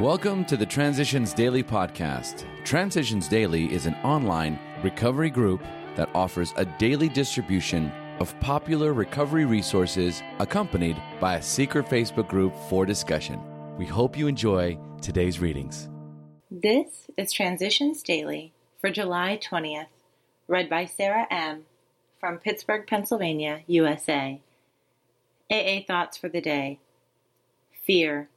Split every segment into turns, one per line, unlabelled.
Welcome to the Transitions Daily podcast. Transitions Daily is an online recovery group that offers a daily distribution of popular recovery resources accompanied by a secret Facebook group for discussion. We hope you enjoy today's readings.
This is Transitions Daily for July 20th, read by Sarah M. from Pittsburgh, Pennsylvania, USA. AA Thoughts for the Day Fear.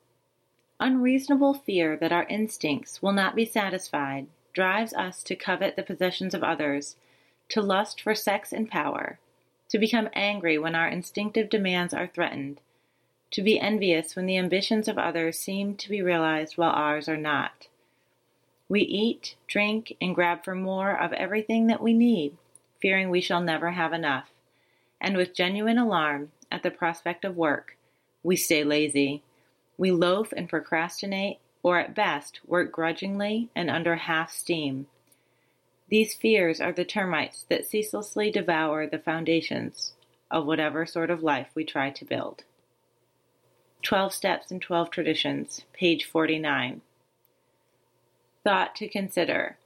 Unreasonable fear that our instincts will not be satisfied drives us to covet the possessions of others, to lust for sex and power, to become angry when our instinctive demands are threatened, to be envious when the ambitions of others seem to be realized while ours are not. We eat, drink, and grab for more of everything that we need, fearing we shall never have enough, and with genuine alarm at the prospect of work, we stay lazy we loaf and procrastinate, or at best work grudgingly and under half steam. These fears are the termites that ceaselessly devour the foundations of whatever sort of life we try to build. 12 Steps and 12 Traditions, page 49. Thought to consider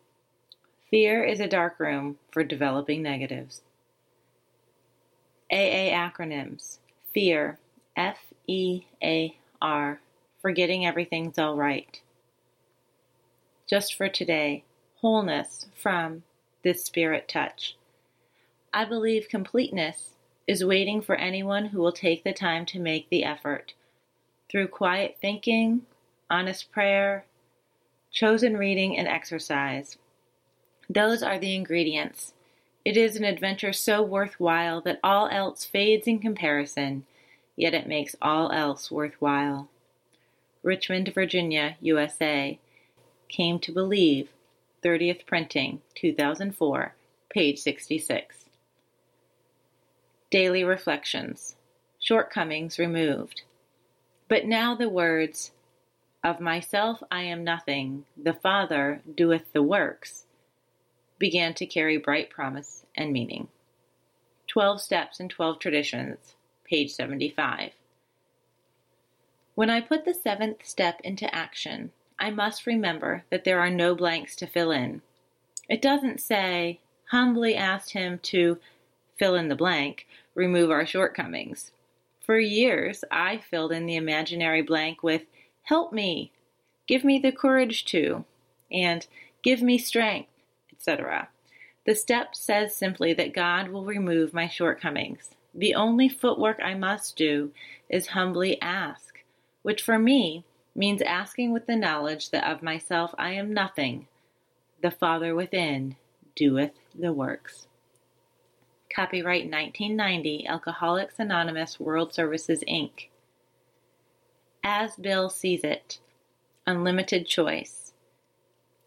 Fear is a dark room for developing negatives. AA acronyms Fear, F E A R forgetting everything's all right. Just for today, wholeness from this spirit touch. I believe completeness is waiting for anyone who will take the time to make the effort. Through quiet thinking, honest prayer, chosen reading, and exercise. Those are the ingredients. It is an adventure so worthwhile that all else fades in comparison yet it makes all else worthwhile. Richmond, Virginia, USA. Came to Believe, 30th Printing, 2004, page 66. Daily Reflections Shortcomings Removed. But now the words, Of myself I am nothing, the Father doeth the works, began to carry bright promise and meaning. Twelve Steps and Twelve Traditions page 75. When I put the seventh step into action, I must remember that there are no blanks to fill in. It doesn't say, humbly asked him to fill in the blank, remove our shortcomings. For years, I filled in the imaginary blank with, help me, give me the courage to, and give me strength, etc. The step says simply that God will remove my shortcomings. The only footwork I must do is humbly ask, which for me means asking with the knowledge that of myself I am nothing. The Father within doeth the works. Copyright 1990 Alcoholics Anonymous World Services Inc. As Bill sees it, unlimited choice.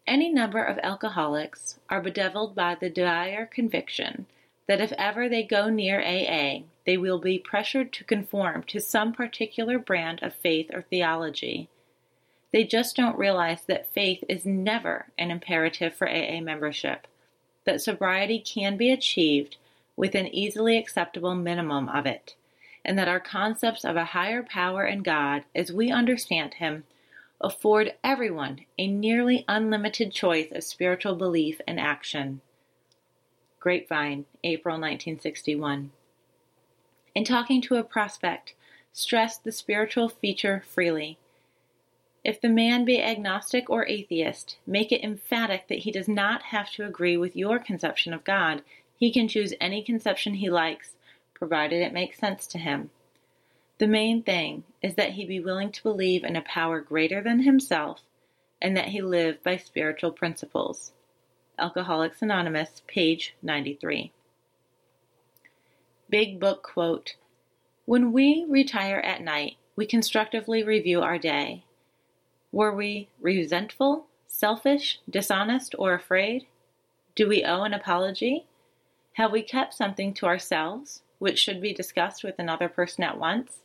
Any number of alcoholics are bedeviled by the dire conviction that if ever they go near AA, they will be pressured to conform to some particular brand of faith or theology. They just don't realize that faith is never an imperative for AA membership, that sobriety can be achieved with an easily acceptable minimum of it, and that our concepts of a higher power and God, as we understand Him, afford everyone a nearly unlimited choice of spiritual belief and action. Grapevine, April 1961. In talking to a prospect, stress the spiritual feature freely. If the man be agnostic or atheist, make it emphatic that he does not have to agree with your conception of God. He can choose any conception he likes, provided it makes sense to him. The main thing is that he be willing to believe in a power greater than himself and that he live by spiritual principles. Alcoholics Anonymous, page 93. Big Book Quote When we retire at night, we constructively review our day. Were we resentful, selfish, dishonest, or afraid? Do we owe an apology? Have we kept something to ourselves, which should be discussed with another person at once?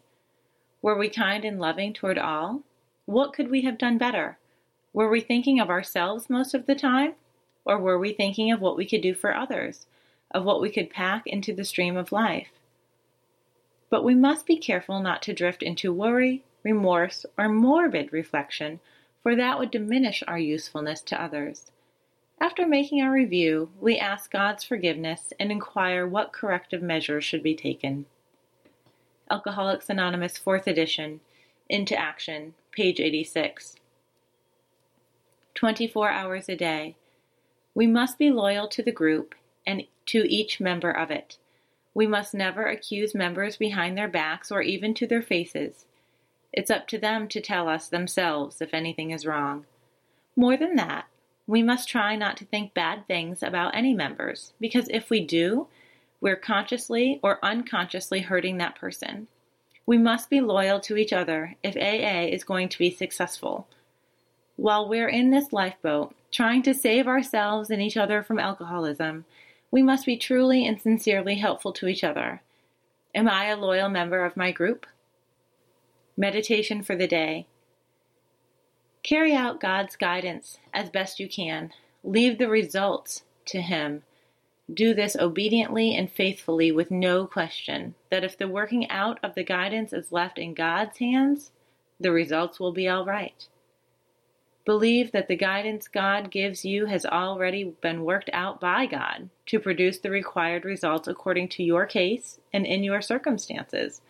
Were we kind and loving toward all? What could we have done better? Were we thinking of ourselves most of the time? Or were we thinking of what we could do for others, of what we could pack into the stream of life? But we must be careful not to drift into worry, remorse, or morbid reflection for that would diminish our usefulness to others. After making our review, we ask God's forgiveness and inquire what corrective measures should be taken. Alcoholics Anonymous 4th edition, Into Action, page 86. 24 hours a day. We must be loyal to the group and to each member of it. We must never accuse members behind their backs or even to their faces. It's up to them to tell us themselves if anything is wrong. More than that, we must try not to think bad things about any members, because if we do, we're consciously or unconsciously hurting that person. We must be loyal to each other if AA is going to be successful. While we're in this lifeboat, trying to save ourselves and each other from alcoholism, we must be truly and sincerely helpful to each other. Am I a loyal member of my group? Meditation for the day. Carry out God's guidance as best you can. Leave the results to Him. Do this obediently and faithfully with no question that if the working out of the guidance is left in God's hands, the results will be all right. Believe that the guidance God gives you has already been worked out by God to produce the required results according to your case and in your circumstances.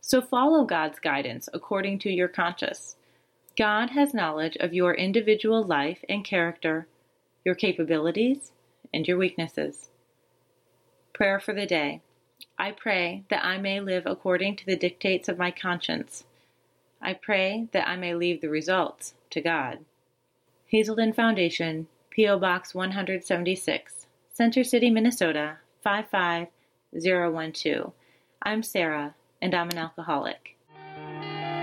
So follow God's guidance according to your conscience. God has knowledge of your individual life and character, your capabilities, and your weaknesses. Prayer for the day. I pray that I may live according to the dictates of my conscience. I pray that I may leave the results to God. Hazelden Foundation, P.O. Box 176, Center City, Minnesota 55012. I'm Sarah, and I'm an alcoholic.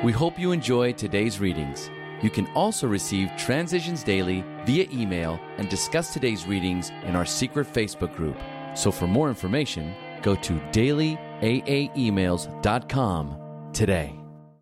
We hope you enjoyed today's readings. You can also receive Transitions Daily via email and discuss today's readings in our secret Facebook group. So for more information, go to dailyaaemails.com today.